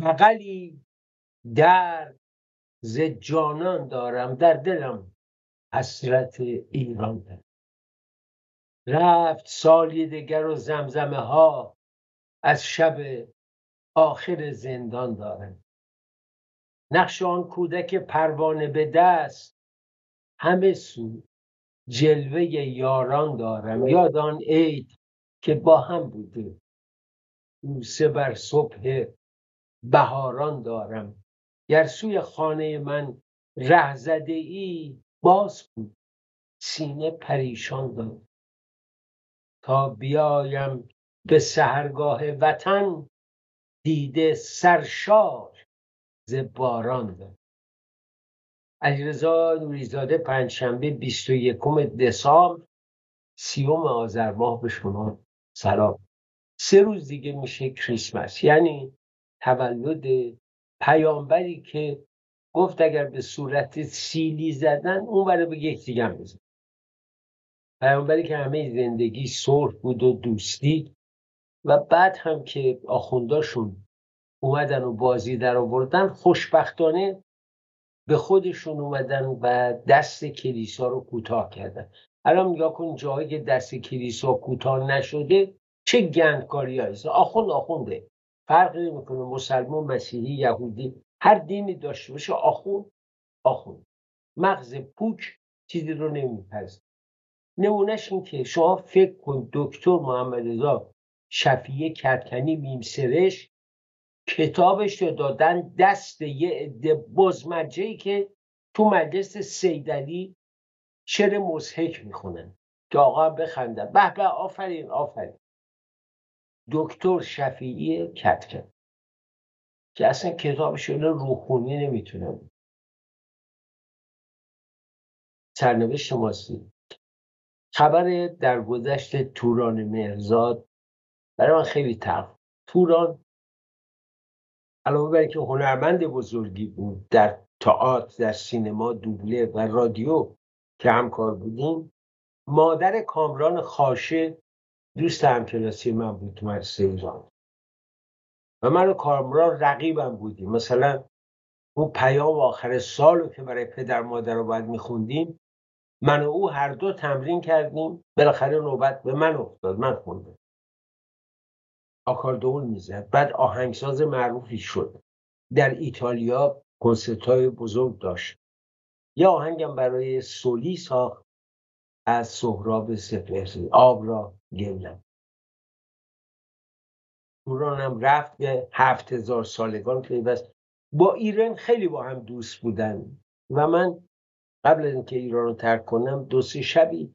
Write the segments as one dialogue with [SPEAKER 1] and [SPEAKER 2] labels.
[SPEAKER 1] بغلی در ز جانان دارم در دلم حسرت ایران دارم. رفت سالی دگر و زمزمه ها از شب آخر زندان دارم. نقش آن کودک پروانه به دست همه سو جلوه یاران دارم. یاد آن عید که با هم بوده. بوسه بر صبح بهاران دارم. گر سوی خانه من ره زده ای باز بود سینه پریشان دارم تا بیایم به سحرگاه وطن دیده سرشار ز باران دارم علیرضا نوریزاده پنجشنبه 21 دسامبر سیوم آذر ماه به شما سلام. سه روز دیگه میشه کریسمس. یعنی تولد پیامبری که گفت اگر به صورت سیلی زدن اون برای به یکدیگه هم بزن. پیامبری که همه زندگی صلح بود و دوستی و بعد هم که آخونداشون اومدن و بازی در آوردن خوشبختانه به خودشون اومدن و دست کلیسا رو کوتاه کردن. الان نگاه کن جایی که دست کلیسا کوتاه نشده چه گندکاری هست آخوند آخونده. فرقی نمی‌کنه مسلمان مسیحی یهودی هر دینی داشته باشه آخوند آخوند. مغز پوک چیزی رو نمیپذیره نمونهش این که شما فکر کن دکتر محمد رضا شفیه کتکنی میمسرش کتابش رو دادن دست یه عده بزمجه که تو مجلس سیدلی شعر مزهک می‌خونن که آقا بخندن. به به آفرین آفرین. دکتر شفیعی کتکن که اصلا کتابش رو روخونی نمی‌تونه سرنوشت ماسی خبر درگذشت توران مرزاد برای من خیلی تلخ. توران علاوه بر که هنرمند بزرگی بود در تئاتر در سینما دوبله و رادیو که همکار بودیم مادر کامران خاشه دوست همکلاسی من بود تو مدرسه ایران. و من و کامران رقیبم بودیم. مثلا اون پیام آخر سال که برای پدر مادر رو باید میخوندیم من و او هر دو تمرین کردیم. بالاخره نوبت به من افتاد من خوندم. آکاردون می‌زد. بعد آهنگساز معروفی شد. در ایتالیا کنسرت بزرگ داشت. یه آهنگم برای سولی ساخت از سهراب سپهری آب را گلم. هم رفت به هفت هزار سالگان پیوست. با ایران خیلی با هم دوست بودن و من قبل از اینکه ایران رو ترک کنم دو سه شبی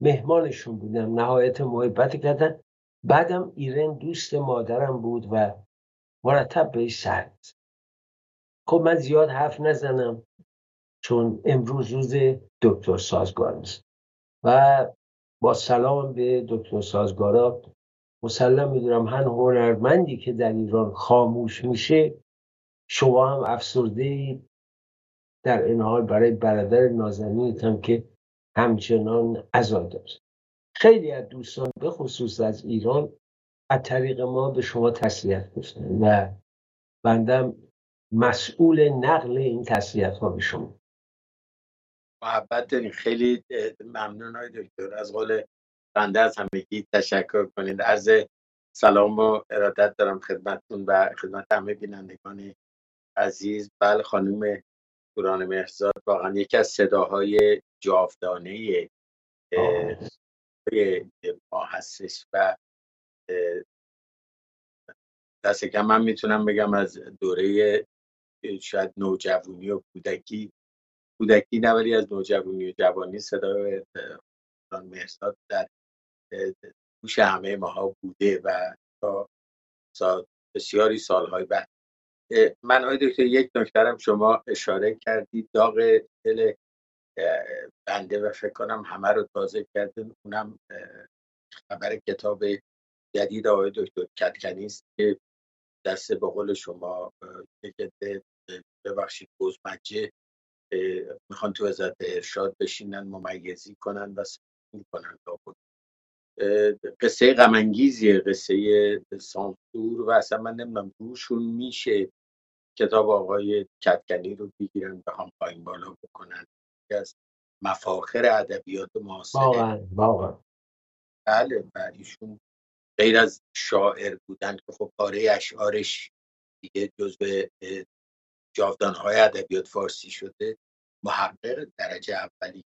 [SPEAKER 1] مهمانشون بودم. نهایت محبت کردن. بعدم ایران دوست مادرم بود و مرتب بهش سر خب من زیاد حرف نزنم چون امروز روز دکتر سازگار است و با سلام به دکتر سازگارا. مسلم می‌دونم هن هنرمندی که در ایران خاموش میشه شما هم افسرده در این حال برای برادر نازنینتم که همچنان عزا داره خیلی از دوستان به خصوص از ایران از طریق ما به شما تسلیت گفتن و بندم مسئول نقل این تسلیت ها به شما.
[SPEAKER 2] محبت دارین خیلی ممنون های دکتر. از قول بنده از همگی تشکر کنید. عرض سلام و ارادت دارم خدمتتون و خدمت همه بینندگان عزیز. بله خانم پوران مهرزاد واقعا یکی از صداهای جاودانه ما هستش و دست کم من می‌تونم بگم از دوره شاید نوجوانی و کودکی کودکی نوری از نوجوانی و جوانی صدای مهرزاد در گوش همه ماها بوده و تا بسیاری سالهای بعد. من آقای دکتر یک نکترم شما اشاره کردید داغ دل بنده و فکر کنم همه رو تازه کردن اونم خبر کتاب جدید آقای دکتر کتکنی است که دست به قول شما ببخشید بزمجه می‌خوان تو وزارت ارشاد بشینن ممیزی کنن و کنن قصه غمانگیزیه قصه سانسور و اصلا من نمی‌دونم روشون میشه کتاب آقای کتکنی رو بگیرن به هم پایین بالا بکنن. از مفاخر ادبیات معاصر
[SPEAKER 1] واقعا واقعا.
[SPEAKER 2] بله و ایشون غیر از شاعر بودن که خب پاره اشعارش دیگه جزو جاودانهای ادبیات فارسی شده. محقق درجه اولی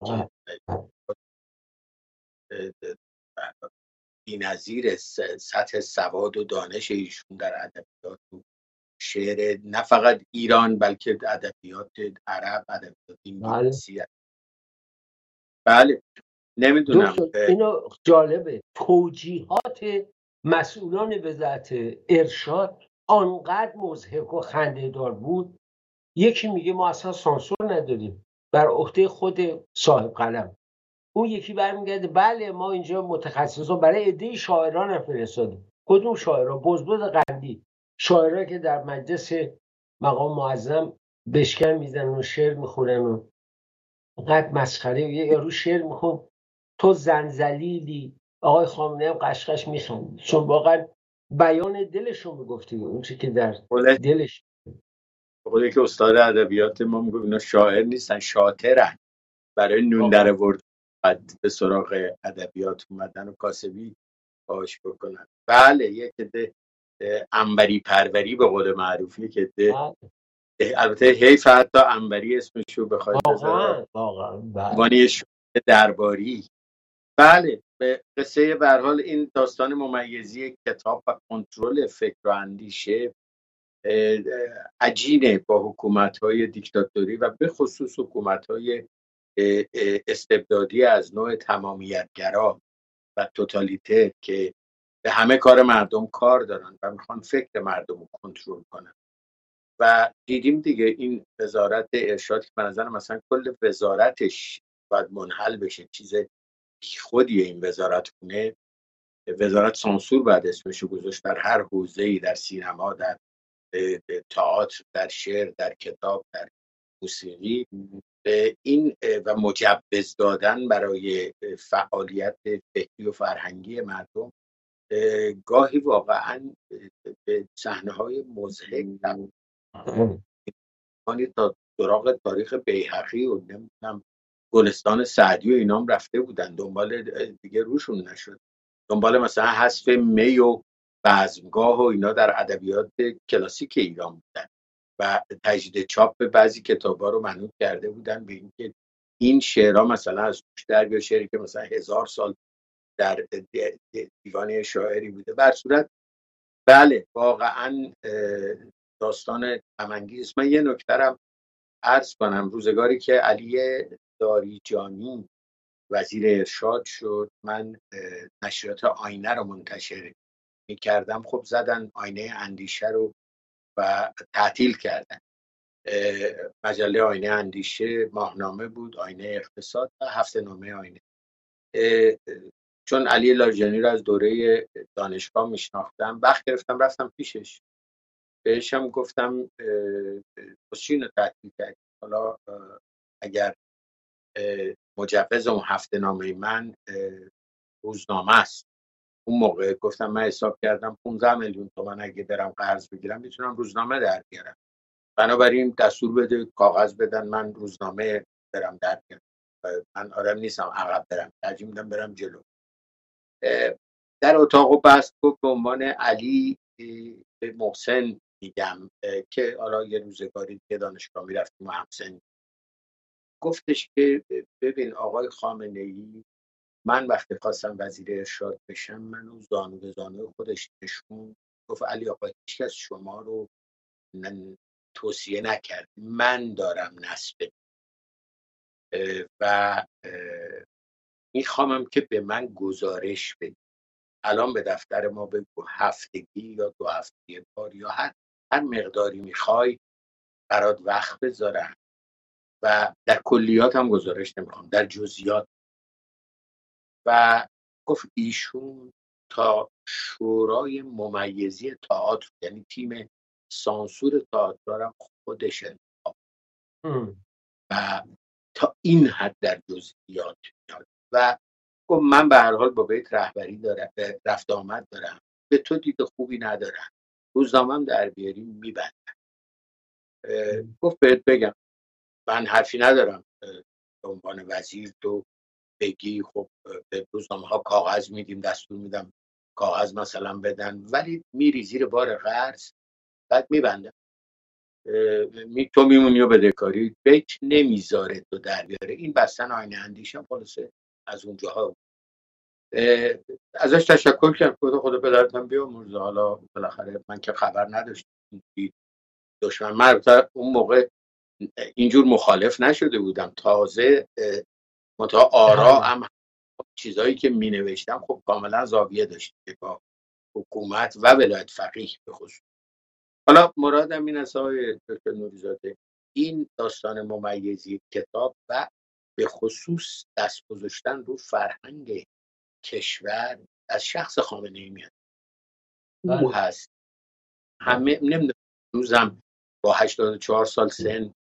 [SPEAKER 2] که نظیر سطح سواد و دانش ایشون در ادبیات و شعر نه فقط ایران بلکه ادبیات عرب ادبیات انگلیسی. بله. بله نمی‌دونم
[SPEAKER 1] اینو جالبه. توجیهات مسئولان وزارت ارشاد آنقدر مزهک و خنده دار بود. یکی میگه ما اصلا سانسور نداریم. بر عهده خود صاحب قلم. اون یکی برمیگرده بله ما اینجا متخصصا برای عده شاعران هم فرستادیم. کدوم شاعران؟ بزبز قندی. شاعران که در مجلس مقام معظم بشکن می‌زنن و شعر می‌خونن و قد مسخره یه یارو شعر میخون تو زنزلیلی. آقای خامنه هم قشقش میخند چون واقعا بیان دلشون می‌گفتی. اون چی که در دلش
[SPEAKER 2] بقول که استاد ادبیات ما میگه اینا شاعر نیستن شاطرن. برای نون در ورد به سراغ ادبیات اومدن و کاسبی باش بکنن. بله یک ده انبری پروری به قول معروفی که ده بله. البته حیف حتی انبری اسمشو بخواید
[SPEAKER 1] واقعا بله.
[SPEAKER 2] درباری. بله به قصه به حال این داستان ممیزی کتاب و کنترل فکر و اندیشه عجینه با حکومت های دیکتاتوری و به خصوص حکومت های استبدادی از نوع تمامیتگرا و توتالیته که به همه کار مردم کار دارن و می‌خوان فکر مردم رو کنترل کنن. و دیدیم دیگه این وزارت ارشاد که به نظر مثلا کل وزارتش باید منحل بشه چیز خودی این وزارت خونه. وزارت سانسور بعد اسمشو گذاشت در هر حوزه ای در سینما در تئاتر در شعر در کتاب در موسیقی این و مجوز دادن برای فعالیت فکری و فرهنگی مردم گاهی واقعا به صحنه های مزهک تا سراغ تاریخ بیحقی و نمی‌دونم گلستان سعدی و اینام رفته بودن دنبال دیگه روشون نشد. دنبال مثلا حذف می و بزمگاه و اینا در ادبیات کلاسیک ایران بودن و تجدید چاپ بعضی کتاب ها رو منوط کرده بودن به اینکه این شعرها مثلا از توش در یا شعری که مثلا هزار سال در دیوان شاعری بوده. بر صورت بله واقعا داستان غمانگیز. من یه نکترم عرض کنم. روزگاری که علی داریجانی وزیر ارشاد شد من نشریات آینه رو منتشر می‌کردم خب زدن آینه اندیشه رو و تعطیل کردن. مجله آینه اندیشه ماهنامه بود آینه اقتصاد و هفته نامه آینه. چون علی لاجانی رو از دوره دانشگاه میشناختم وقت گرفتم رفتم پیشش. بهشم گفتم چین رو تعطیل کرد حالا اگر مجوز اون هفته نامه من روزنامه است. اون موقع گفتم من حساب کردم 15 میلیون تومن اگه برم قرض بگیرم می‌تونم روزنامه در بیارم. بنابراین دستور بده کاغذ بدن من روزنامه برم در بیارم. من آدم نیستم عقب برم. ترجیح میدم برم جلو. در اتاق و بست گفت به عنوان علی به محسن میگم که حالا یه روزگاری که دانشگاه می‌رفتیم و همسن. گفتش که ببین آقای خامنه ای من وقتی خواستم وزیر ارشاد بشم منو زانو به زانو خودش نشون گفت علی آقا هیچ شما رو توصیه نکرد. من دارم نسبه و میخوامم که به من گزارش بدی. الان به دفتر ما بگو هفتگی یا دو هفته بار یا هر هر مقداری می‌خوای برات وقت بذارم. و در کلیات هم گزارش نمی‌خوام در جزئیات و گفت ایشون تا شورای ممیزی تئاتر یعنی تیم سانسور تئاتر خودش انتخاب و تا این حد در جزئیات میاد. و گفت من به هر حال با بیت رهبری دارم رفت آمد دارم. به تو دید خوبی ندارم. روزنامه در بیاری میبندم. گفت بهت بگم من حرفی ندارم به عنوان وزیر تو بگی خب به روزنامه ها کاغذ میدیم دستور میدم کاغذ مثلا بدن. ولی میری زیر بار قرض بعد میبندم می تو میمونی و بدهکاری بیت نمی‌ذاره تو در بیاره. این بستن آینه اندیشم خلاصه از اونجاها. ازش تشکر کرد خدا خدا پدرتم بیا مرزه حالا بالاخره من که خبر نداشتم. دشمن من اون موقع اینجور مخالف نشده بودم. تازه متا آرا هم چیزهایی که می نوشتم خب کاملا زاویه داشت با حکومت و ولایت فقیه به خصوص. حالا مرادم این است های دکتر نوریزاده. این داستان ممیزی کتاب و به خصوص دست گذاشتن رو فرهنگ کشور از شخص خامنه ای میاد. او بله. هست. همه نمی‌دونم روزم با 84 سال سن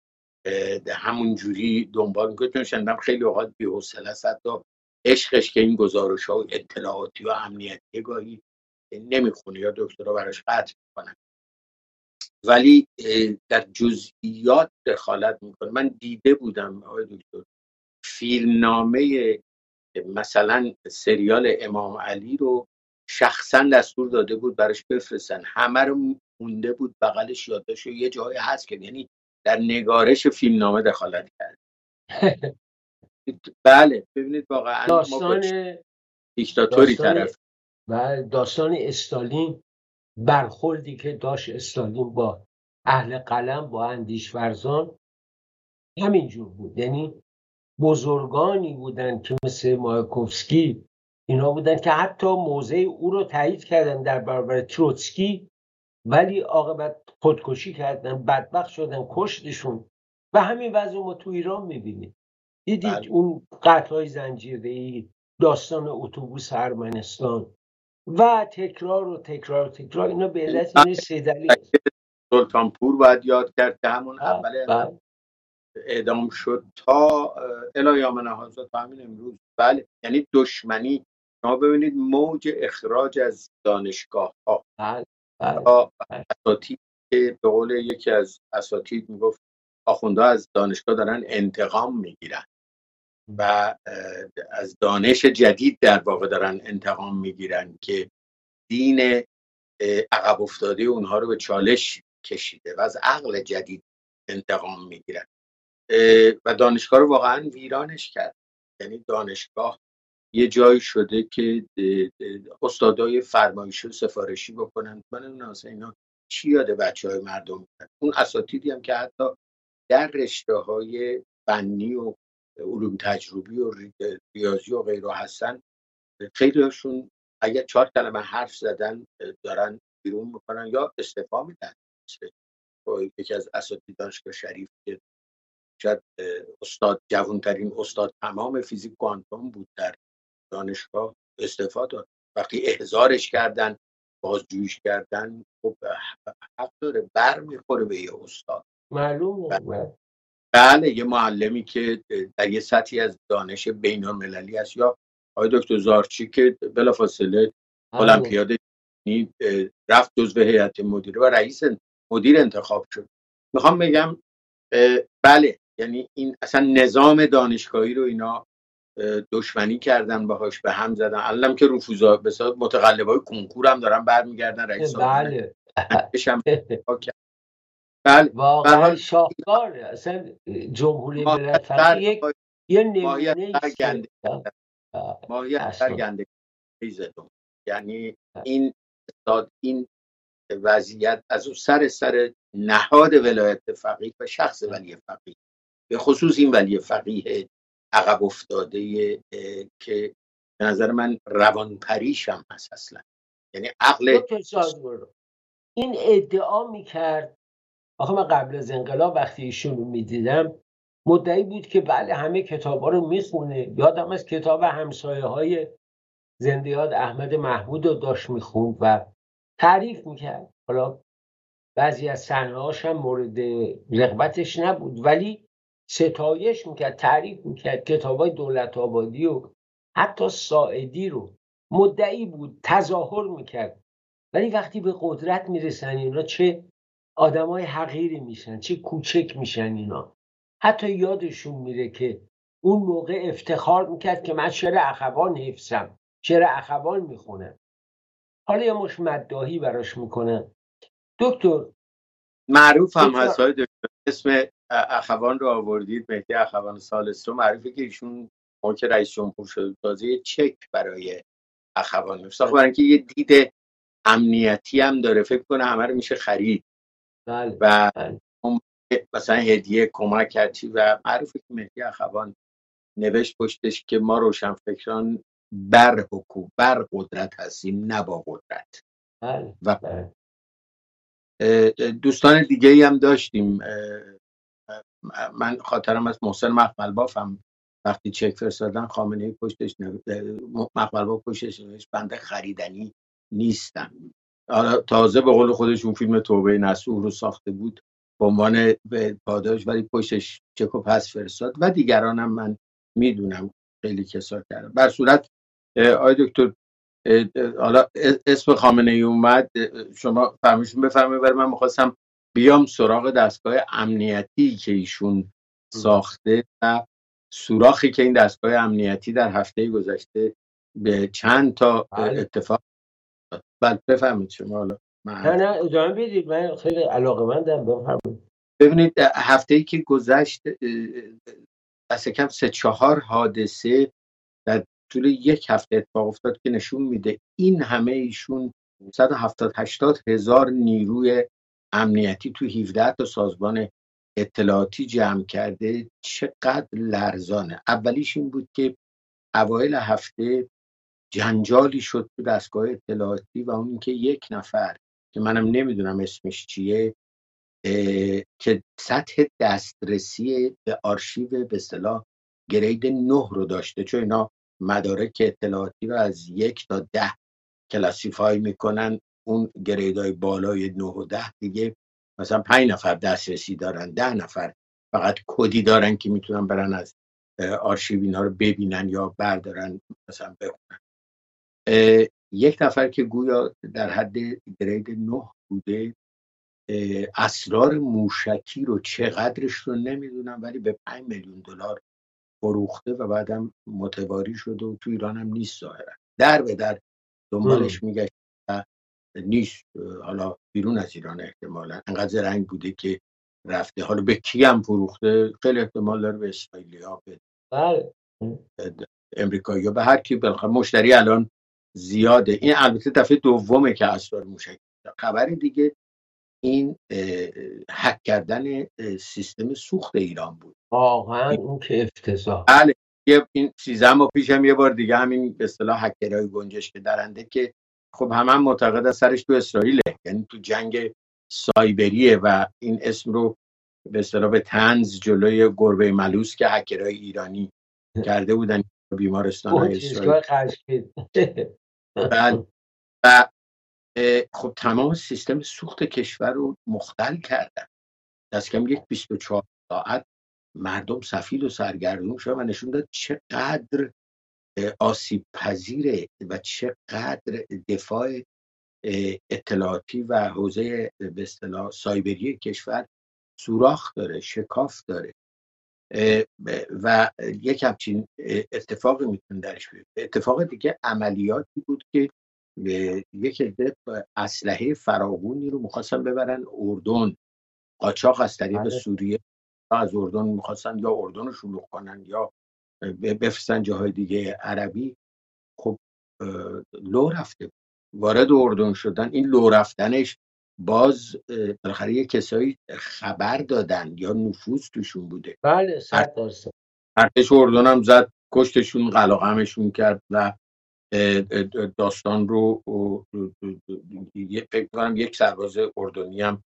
[SPEAKER 2] همون جوری دنبال می‌کنه چون شنیدم خیلی اوقات بی‌حوصله است. حتی عشقش که این گزارش ها و اطلاعاتی و امنیتی گاهی نمی‌خونه یا دکترها براش قطع می‌کنن. ولی در جزئیات دخالت می‌کنه. من دیده بودم آقای دکتر فیلمنامه مثلا سریال امام علی رو شخصا دستور داده بود براش بفرستن. همه رو مونده بود بغلش یادداشت یه جایی هست که یعنی در نگارش فیلمنامه دخالت کرد. بله ببینید واقعا
[SPEAKER 1] داستان
[SPEAKER 2] دیکتاتوری طرف
[SPEAKER 1] و داستان استالین برخوردی که داشت استالین با اهل قلم با اندیش ورزان همینجور بود. یعنی بزرگانی بودن که مثل مایکوفسکی اینا بودن که حتی موضع او رو تایید کردن در برابر تروتسکی. ولی عاقبت خودکشی کردن بدبخت شدن کشتشون. و همین وضع ما تو ایران می‌بینید دیدید بله. اون قطع های زنجیره داستان اتوبوس ارمنستان. و تکرار و تکرار و تکرار اینا به علت این سه
[SPEAKER 2] سلطان پور باید یاد کرد که همون بله، اول بله. اعدام شد تا الایام نهازا تا همین امروز. بله یعنی دشمنی. شما ببینید موج اخراج از دانشگاه ها بله. بله. اساتید که به قول یکی از اساتید می‌گفت آخونده از دانشگاه دارن انتقام می‌گیرن و از دانش جدید در واقع دارن انتقام می‌گیرن که دین عقب افتاده اونها رو به چالش کشیده و از عقل جدید انتقام می‌گیرن. و دانشگاه رو واقعا ویرانش کرد. یعنی دانشگاه یه جایی شده که استادای فرمایشی سفارشی بکنن. من اون اینا چی یاده بچه های مردم اون اساتیدی هم که حتی در رشته های فنی و علوم تجربی و ریاضی و غیره هستن خیلی هاشون اگر چهار کلمه حرف زدن دارن بیرون می‌کنن یا استفا میدن. یکی از اساتید دانشگاه شریف که شاید استاد جوانترین استاد تمام فیزیک کوانتوم بود در دانشگاه استفاده داد. وقتی احزارش کردن بازجویش کردن خب حق داره بر می‌خوره به یه استاد.
[SPEAKER 1] معلوم
[SPEAKER 2] بله. بله. یه معلمی که در یه سطحی از دانش بین المللی است یا آقای دکتر زارچی که بلافاصله المپیاد رفت جزو هیئت مدیره و رئیس مدیر انتخاب شد. می‌خوام بگم بله یعنی این اصلا نظام دانشگاهی رو اینا دشمنی کردن باهاش به هم زدن. الانم که رفوزا به متقلب های کنکور هم دارن برمیگردن رئیس
[SPEAKER 1] بله.
[SPEAKER 2] بله.
[SPEAKER 1] واقعا شاهکار. اصلا جمهوری ملت یک یه نمونه
[SPEAKER 2] ماهیت گنده. یعنی این این وضعیت از اون سر سر نهاد ولایت فقیه و شخص ولی فقیه. به خصوص این ولی فقیه. عقب افتاده که به نظر من روان پریشم هست اصلا. یعنی عقل
[SPEAKER 1] این ادعا می‌کرد آخه من قبل از انقلاب وقتی ایشون رو می‌دیدم مدعی بود که بله همه کتاب ها رو می‌خونه. یادم از کتاب همسایه های زندیات احمد محمود رو داشت می‌خوند و تعریف می‌کرد. حالا بعضی از صحنه هم مورد رغبتش نبود. ولی ستایش می‌کرد تعریف می‌کرد کتاب های دولت آبادی و حتی ساعدی رو. مدعی بود تظاهر می‌کرد. ولی وقتی به قدرت می‌رسن اینا چه آدمای حقیری میشن چه کوچک میشن اینا. حتی یادشون میره که اون موقع افتخار می‌کرد که من شعر اخوان حفظم شعر اخوان می‌خونم. حالا یه مش مدداهی براش می‌کنن دکتر
[SPEAKER 2] معروف هم هست دکتر. اسم اخوان رو آوردید مهدی اخوان سالستو معروفه که ایشون موقع رئیس جمهور شد تازه چک برای اخوان میفساخت برای اینکه یه دید امنیتی هم داره فکر کنه همه رو میشه خرید
[SPEAKER 1] بله.
[SPEAKER 2] و بله. مثلا هدیه کمک کردی و معروفه که مهدی اخوان نوشت پشتش که ما روشن فکران بر حکومت بر قدرت هستیم نه با قدرت
[SPEAKER 1] بله.
[SPEAKER 2] و
[SPEAKER 1] بله.
[SPEAKER 2] دوستان دیگه ای هم داشتیم. من خاطرم از محسن مخمل بافم وقتی چک فرستادن خامنه پشتش مخمل باف پشتش نوشت بنده خریدنی نیستم. تازه به قول خودش اون فیلم توبه نسوح رو ساخته بود به عنوان پاداش ولی پشتش چک و پس فرستاد و دیگرانم من می‌دونم خیلی کسا کردم بر صورت آقای دکتر حالا اسم خامنه ای اومد شما فهمیشون بفرمایید برای من می‌خواستم بیام سراغ دستگاه امنیتی که ایشون ساخته و سوراخی که این دستگاه امنیتی در هفته گذشته به چند تا بله. اتفاق بعد بله، بفهمید شما حالا.
[SPEAKER 1] نه نه ادامه بدید. من خیلی علاقه مندم بفرمایید.
[SPEAKER 2] ببینید هفته ای که گذشت دست کم سه چهار حادثه در طول یک هفته اتفاق افتاد که نشون میده این همه ایشون 170 80 هزار نیروی امنیتی تو 17 تا سازمان اطلاعاتی جمع کرده چقدر لرزانه. اولیش این بود که اوایل هفته جنجالی شد تو دستگاه اطلاعاتی و اون اینکه یک نفر که منم نمی‌دونم اسمش چیه که سطح دسترسی به آرشیو به اصطلاح گرید نه رو داشته. چون اینا مدارک اطلاعاتی رو از یک تا ده کلاسیفای می‌کنن. اون گریدای بالای نه و ده دیگه مثلا پنج نفر دسترسی دارن ده نفر فقط کدی دارن که می‌تونن برن از آرشیو اینا رو ببینن یا بردارن مثلا بخونن. یک نفر که گویا در حد گرید نه بوده اسرار موشکی رو چقدرش رو نمی‌دونم ولی به 5 میلیون دلار فروخته و بعدم متواری شده و تو ایران هم نیست ظاهرا. در به در دنبالش میگشت و نیست. حالا بیرون از ایران احتمالا. انقدر رنگ بوده که رفته. حالا به کی هم فروخته؟ خیلی احتمال داره به اسرائیلی ها به
[SPEAKER 1] بله.
[SPEAKER 2] امریکایی ها به هر کی بلخواه مشتری الان زیاده. این البته دفعه دومه که اسرار موشک. خبر دیگه این حک کردن سیستم سوخت ایران بود.
[SPEAKER 1] واقعا اون که افتضاح.
[SPEAKER 2] بله این سیزده ماه پیش هم یه بار دیگه همین به اصطلاح هکرهای گنجش که درنده که خب همه هم معتقد از سرش تو اسرائیله. یعنی تو جنگ سایبریه و این اسم رو به اصطلاح به تنز جلوی گربه ملوس که هکرهای ایرانی کرده بودن بیمارستان های اسرائیل. بله. و خب تمام سیستم سوخت کشور رو مختل کردن. دست کم یک 24 ساعت مردم سفید و سرگردون شد و نشون داد چقدر آسیب پذیره و چقدر دفاع اطلاعاتی و حوزه به سایبری کشور سوراخ داره شکاف داره. و یک همچین اتفاقی می‌تونه درش بیفته. اتفاق دیگه عملیاتی بود که یک عده اسلحه فراغونی رو می‌خواستن ببرن. اردن. قاچاق از طریق بله. سوریه از اردن می‌خواستن یا اردن رو شلوغ کنن یا بفرستن جاهای دیگه عربی. خب لو رفته وارد اردن شدن. این لو رفتنش باز بالاخره یه کسایی خبر دادن یا نفوذ توشون بوده.
[SPEAKER 1] بله صد درصد
[SPEAKER 2] ارتش اردن هم زد کشتشون قلاقمشون کرد و داستان رو فکر کنم یک سرباز اردنی هم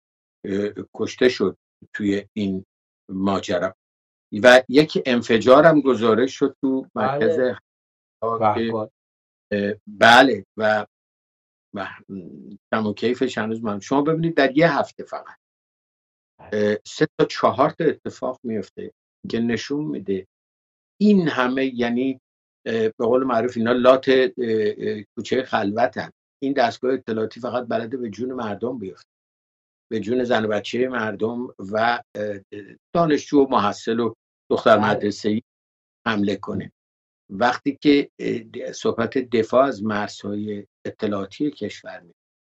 [SPEAKER 2] کشته شد توی این ماجرا. و یک انفجار هم گزارش شد تو مرکز بله, بله. و کم و کیفش هنوز من. شما ببینید در یه هفته فقط. بله. سه تا چهار تا اتفاق میفته که نشون میده. این همه یعنی به قول معروف اینا لات کوچه خلوتن. این دستگاه اطلاعاتی فقط بلده به جون مردم بیفته. به جون زن و بچه مردم و دانشجو و محصل و دختر بله. مدرسه ای حمله کنه. وقتی که صحبت دفاع از مرزهای اطلاعاتی کشور می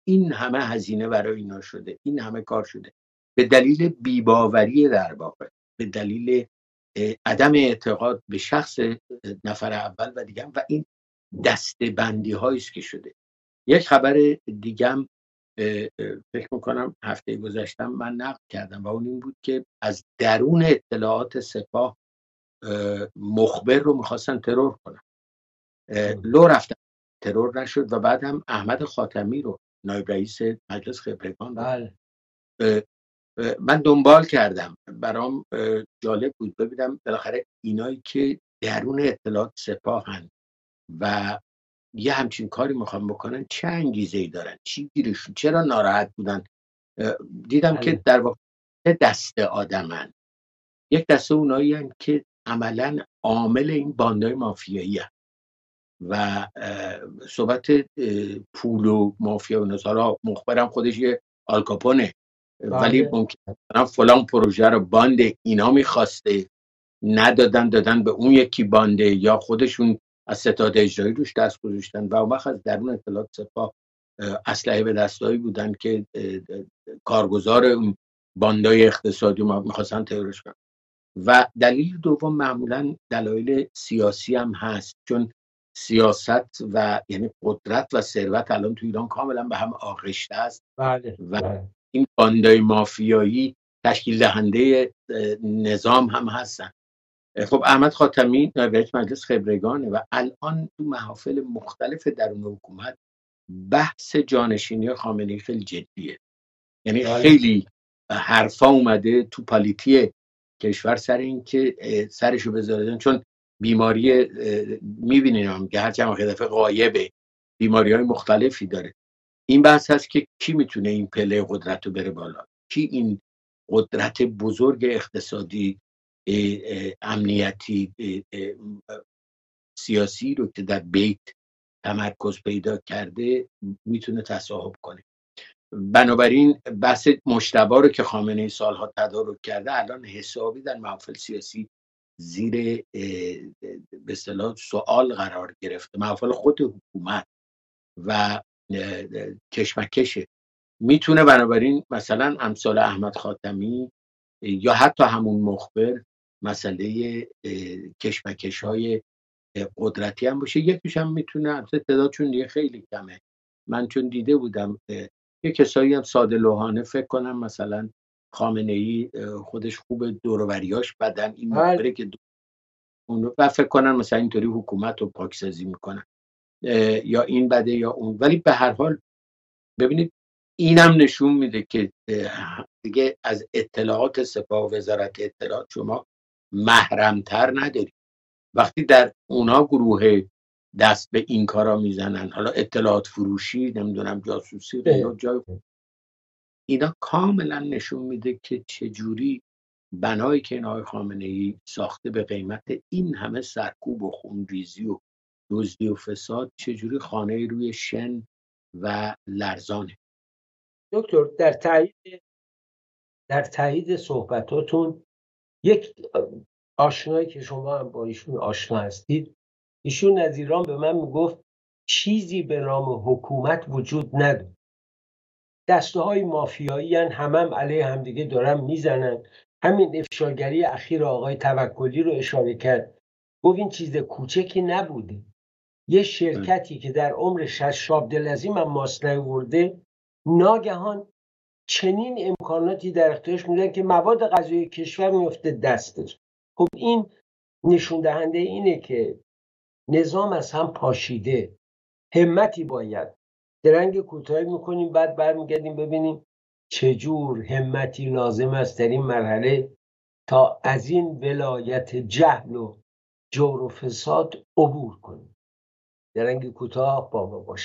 [SPEAKER 2] این همه هزینه برای اینا شده. این همه کار شده. به دلیل بیباوری در واقع. به دلیل عدم اعتقاد به شخص نفر اول و دیگم و این دسته بندی است که شده. یک خبر دیگم فکر می‌کنم هفته گذشتم من نقل کردم و اون این بود که از درون اطلاعات سپاه مخبر رو می‌خواستن ترور کنن. لو رفتن. ترور نشد و بعد هم احمد خاتمی رو نایب رئیس مجلس خبرگان. من دنبال کردم. برام جالب بود. ببینم بالاخره اینایی که درون اطلاعات سپاهن و یه همچین کاری می‌خوام بکنن چه انگیزه ای دارن؟ چی گیرشون چرا ناراحت بودن؟ دیدم که بله. در واقع دسته آدمن. یک دسته اونایی که عملا عامل این باندهای مافیایی و صحبت پول و مافیا و نظارا مخبرم خودش یه آلکاپونه ولی بله. ممکن فلان پروژه رو باند اینا می‌خواسته ندادن دادن به اون یکی بانده یا خودشون از ستاد اجرایی روش دست گذاشتن و اون وقت از درون اطلاعات سپاه اسلحه به دستایی بودن که کارگزار باندای اقتصادی می‌خواستن ترورش کنن و دلیل دوم معمولا دلایل سیاسی هم هست چون سیاست و یعنی قدرت و ثروت الان تو ایران کاملا به هم آغشته است
[SPEAKER 1] بله.
[SPEAKER 2] و بله. این باندای مافیایی تشکیل دهنده نظام هم هستن. خب احمد خاتمی رئیس مجلس خبرگانه و الان تو محافل مختلف درون حکومت بحث جانشینی خامنه‌ای خیلی جدیه. یعنی بله. خیلی حرفا اومده تو پالیتی کشور سر اینکه سرشو بذاره چون بیماری می‌بینیم که هر چند دفعه غایبه. بیماری های مختلفی داره. این بحث هست که کی می‌تونه این پله قدرت رو بره بالا؟ کی این قدرت بزرگ اقتصادی امنیتی سیاسی رو که در بیت تمرکز پیدا کرده می‌تونه تصاحب کنه. بنابراین بحث مشتبه رو که خامنه ای سالها تدارک کرده الان حسابی در محافل سیاسی زیر به سوال قرار گرفته محافل خود حکومت و کشمکشه می‌تونه بنابراین مثلا امثال احمد خاتمی یا حتی همون مخبر مسئله کشمکش های قدرتی هم باشه. یکیش هم می‌تونه تعدادشون دیگه خیلی کمه. من چون دیده بودم یه کسایی هم ساده لوحانه فکر کنم مثلا خامنه ای خودش خوب دوروریاش بدن این بله. مخبره که و فکر کنن مثلا اینطوری حکومت رو پاکسازی می‌کنن. یا این بده یا اون. ولی به هر حال ببینید اینم نشون میده که دیگه از اطلاعات سپاه و وزارت اطلاعات شما محرمتر نداری وقتی در اونا گروه دست به این کارا می‌زنن حالا اطلاعات فروشی نمی‌دونم جاسوسی جای اینا کاملا نشون میده که چجوری بنایی که این آقای خامنه ای ساخته به قیمت این همه سرکوب و خونریزی و دزدی و فساد چجوری خانه روی شن و لرزانه؟
[SPEAKER 1] دکتر در تایید در تایید صحبتاتون یک
[SPEAKER 3] آشنایی که شما هم با ایشون آشنا هستید ایشون از ایران به من می‌گفت چیزی به نام حکومت وجود نداره. دسته های مافیایی هن همه هم علیه همدیگه دارن می‌زنن. همین افشاگری اخیر آقای توکلی رو اشاره کرد. گفت این چیز کوچکی نبوده. یه شرکتی که در عمر شش شاب دلزیم هم ماست ورده ناگهان چنین امکاناتی در اختیارش میدن که مواد غذایی کشور میفته دستش. خب این نشون دهنده اینه که نظام از هم پاشیده. همتی باید. درنگ کوتاهی می‌کنیم بعد برمیگردیم ببینیم چجور همتی لازم است در این مرحله تا از این ولایت جهل و جور و فساد عبور کنیم. درنگ کوتاه با ما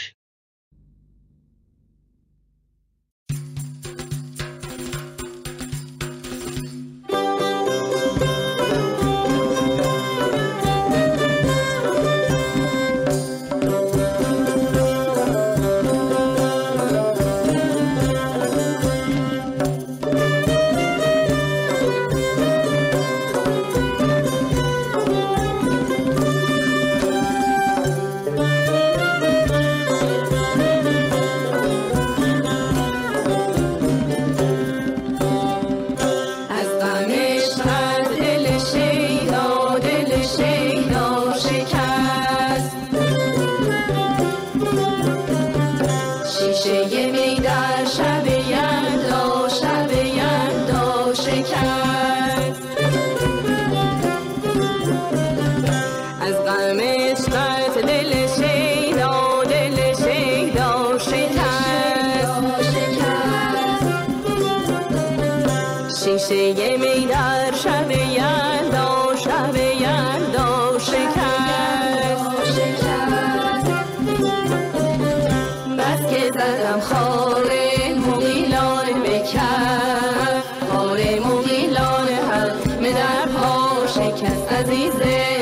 [SPEAKER 3] say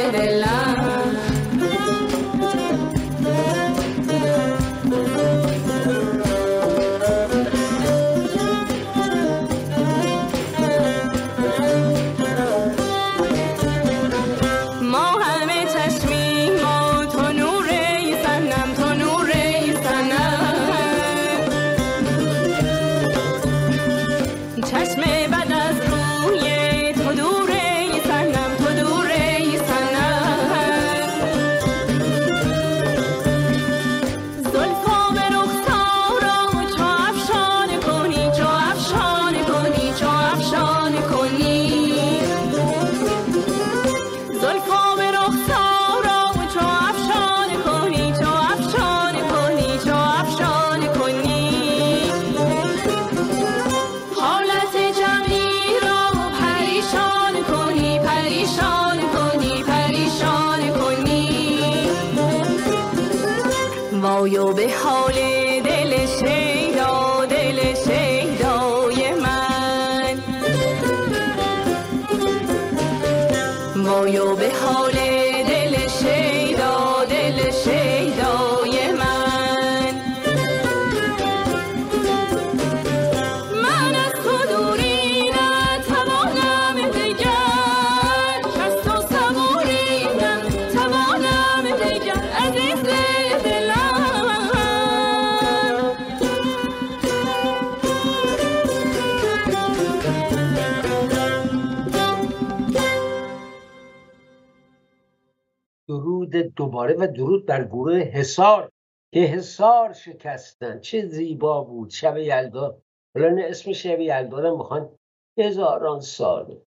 [SPEAKER 3] دوباره و درود بر گروه حسار که حسار شکستن. چه زیبا بود. شب یلدا. حالا اسم شب یلدا رو می‌خوان هزاران سال.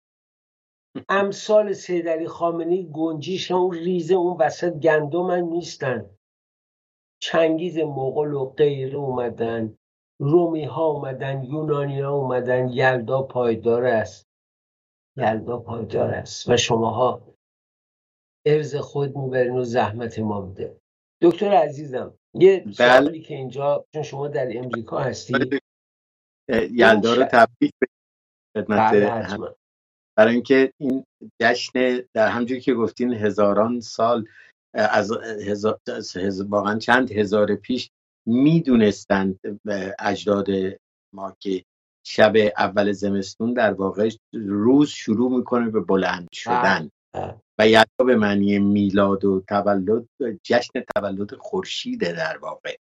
[SPEAKER 3] امثال سیدری خامنی گنجیش اون ریزه اون وسط گندم نیستن. چنگیز مغول و غیر اومدن. رومی ها اومدن یونانی ها اومدن. یلدا پایدار است. یلدا پایدار است. و شماها ارز خود می‌برین و زحمت ما میده دکتر عزیزم یه بله. سوالی که اینجا چون شما در امریکا هستی.
[SPEAKER 2] یلدا رو تبریک خدمت بله، برای اینکه این جشن در همجوری که گفتین هزاران سال از هزار... واقعا چند هزار پیش می‌دونستند اجداد ما که شب اول زمستون در واقع روز شروع می‌کنه به بلند شدن. و یلدا به معنی میلاد و تولد جشن تولد خورشیده در واقع.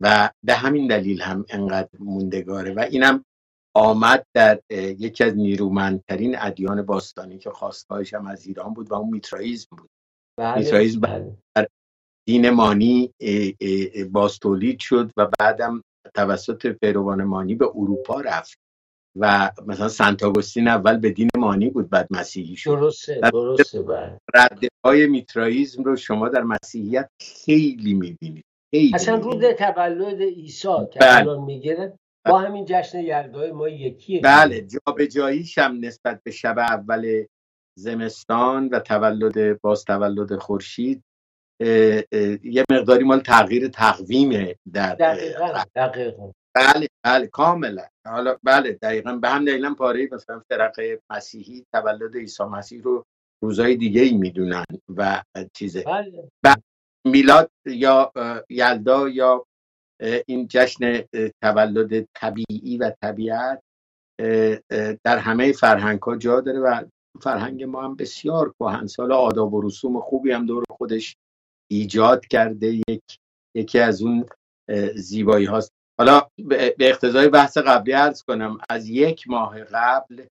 [SPEAKER 2] و به همین دلیل هم انقدر موندگاره. و اینم آمد در یکی از نیرومندترین ادیان باستانی که خواستگاهش هم از ایران بود و اون میترائیزم بود.
[SPEAKER 1] بله،
[SPEAKER 2] میترائیزم
[SPEAKER 1] بله.
[SPEAKER 2] در دین مانی باز تولید شد و بعدم توسط پیروان مانی به اروپا رفت. و مثلا سنت آگوستین اول به دین مانی بود بعد مسیحی شد
[SPEAKER 1] درسته درسته بله.
[SPEAKER 2] رد های میترائیزم رو شما در مسیحیت خیلی می‌بینید خیلی
[SPEAKER 1] اصلا. روز تولد عیسی که
[SPEAKER 2] بله.
[SPEAKER 1] الان می‌گیرن با همین جشن یلدای ما یکیه
[SPEAKER 2] بله جابجاییش هم نسبت به شب اول زمستان و تولد باز تولد خورشید یه مقداری مال تغییر تقویمه در
[SPEAKER 1] دقیقا دقیقا
[SPEAKER 2] بله بله کاملا. حالا بله دقیقا به هم دلیلا پاره مثلا فرق مسیحی تولد عیسی مسیح رو روزای دیگه ای می‌دونن و چیزه.
[SPEAKER 1] بله.
[SPEAKER 2] میلاد یا یلدا یا این جشن تولد طبیعی و طبیعت در همه فرهنگ ها جا داره و فرهنگ ما هم بسیار کهنسال آداب و رسوم خوبی هم دور خودش ایجاد کرده. یک یکی از اون زیبایی هاست. حالا به اقتضای بحث قبلی عرض کنم از یک ماه قبل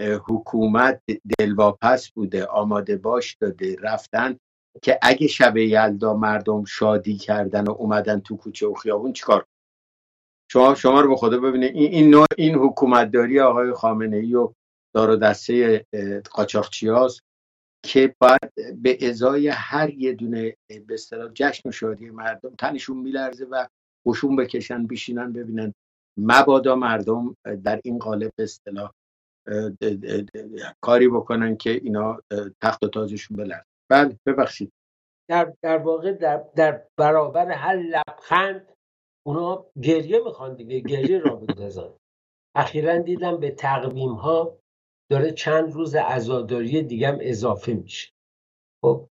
[SPEAKER 2] حکومت دلواپس بوده آماده باش داده رفتن که اگه شب یلدا مردم شادی کردن و اومدن تو کوچه و خیابون چیکار؟ شما شما رو به خدا ببینید این این نوع این حکومتداری آقای خامنه ای و دار و دسته اه، قاچاقچیاست که باید به ازای هر یه دونه به جشن و شادی مردم تنشون میلرزه و قشون بکشن بشینن ببینن. مبادا مردم در این قالب اصطلاح کاری بکنن که اینا تخت و تاجشون بلرزه بله ببخشید.
[SPEAKER 1] در, در واقع در, در برابر هر لبخند اونا گریه می‌خوان دیگه گریه را بندازن اخیرا دیدم به تقویم ها داره چند روز عزاداری دیگه هم اضافه میشه. خب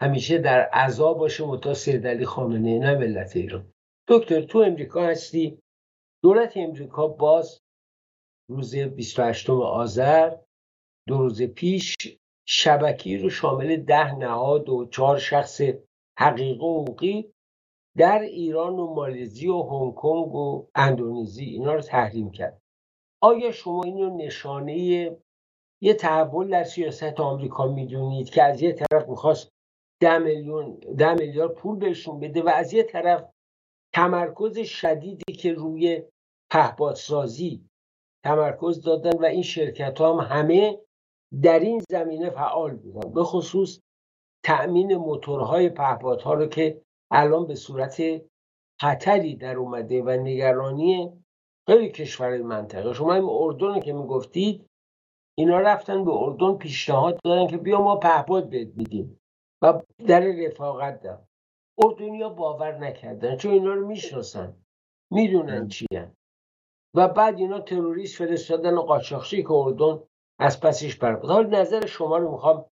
[SPEAKER 1] همیشه در عزا باشه متا سید علی خامنه نه ملت ایران. دکتر تو امریکا هستی؟ دولت امریکا باز روز 28 آذر دو روز پیش شبکی رو شامل ده نهاد و چهار شخص حقیقی و حقوقی در ایران و مالزی و هنگ کنگ و اندونزی اینا رو تحریم کرد. آیا شما اینو نشانه یه تحول در سیاست آمریکا می‌دونید که از یه طرف می‌خواست ده میلیون ده میلیارد پول بهشون بده و از یه طرف تمرکز شدیدی که روی پهپادسازی تمرکز دادن و این شرکت هم همه در این زمینه فعال بودن. به خصوص تأمین موتورهای پهپادها رو که الان به صورت خطری در اومده و نگرانی خیلی کشورهای منطقه. شما این اردن که می‌گفتید اینا رفتن به اردن پیشنهاد دادن که بیا ما پهپاد بهت میدیم. و در رفاقت در اردنیا باور نکردن چون اینا رو می‌شناسن. می‌دونن چی و بعد اینا تروریست فرستادن و قاچاقچی که اردن از پسش بر بود حال نظر شما رو می‌خوام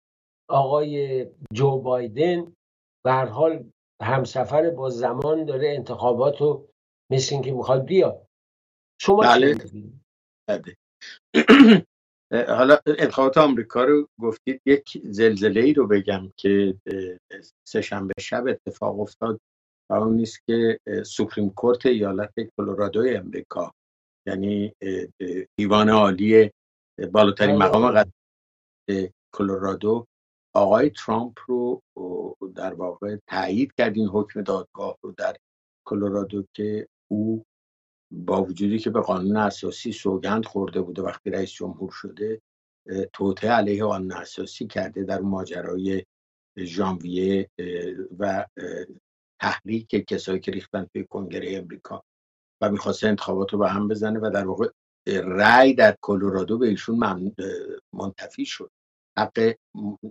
[SPEAKER 1] آقای جو بایدن به هر حال همسفر با زمان داره انتخابات رو مثل اینکه می‌خواد بیاد. شما
[SPEAKER 2] بله. حالا انتخابات آمریکا رو گفتید یک زلزله ای رو بگم که سهشنبه شب اتفاق افتاد و اون نیست که سوپریم کورت ایالت کلرادوی امریکا یعنی دیوان عالی بالاترین
[SPEAKER 1] بله.
[SPEAKER 2] مقام قضایی کلرادو آقای ترامپ رو در واقع تایید کرد این حکم دادگاه رو در کلرادو که او با وجودی که به قانون اساسی سوگند خورده بوده وقتی رئیس جمهور شده اه، توطئه علیه قانون اساسی کرده در ماجرای ژانویه و تحریک کسایی که ریختن توی کنگره امریکا. و می‌خواسته انتخابات رو به هم بزنه و در واقع رأی در کلرادو به ایشون منتفی شد. حق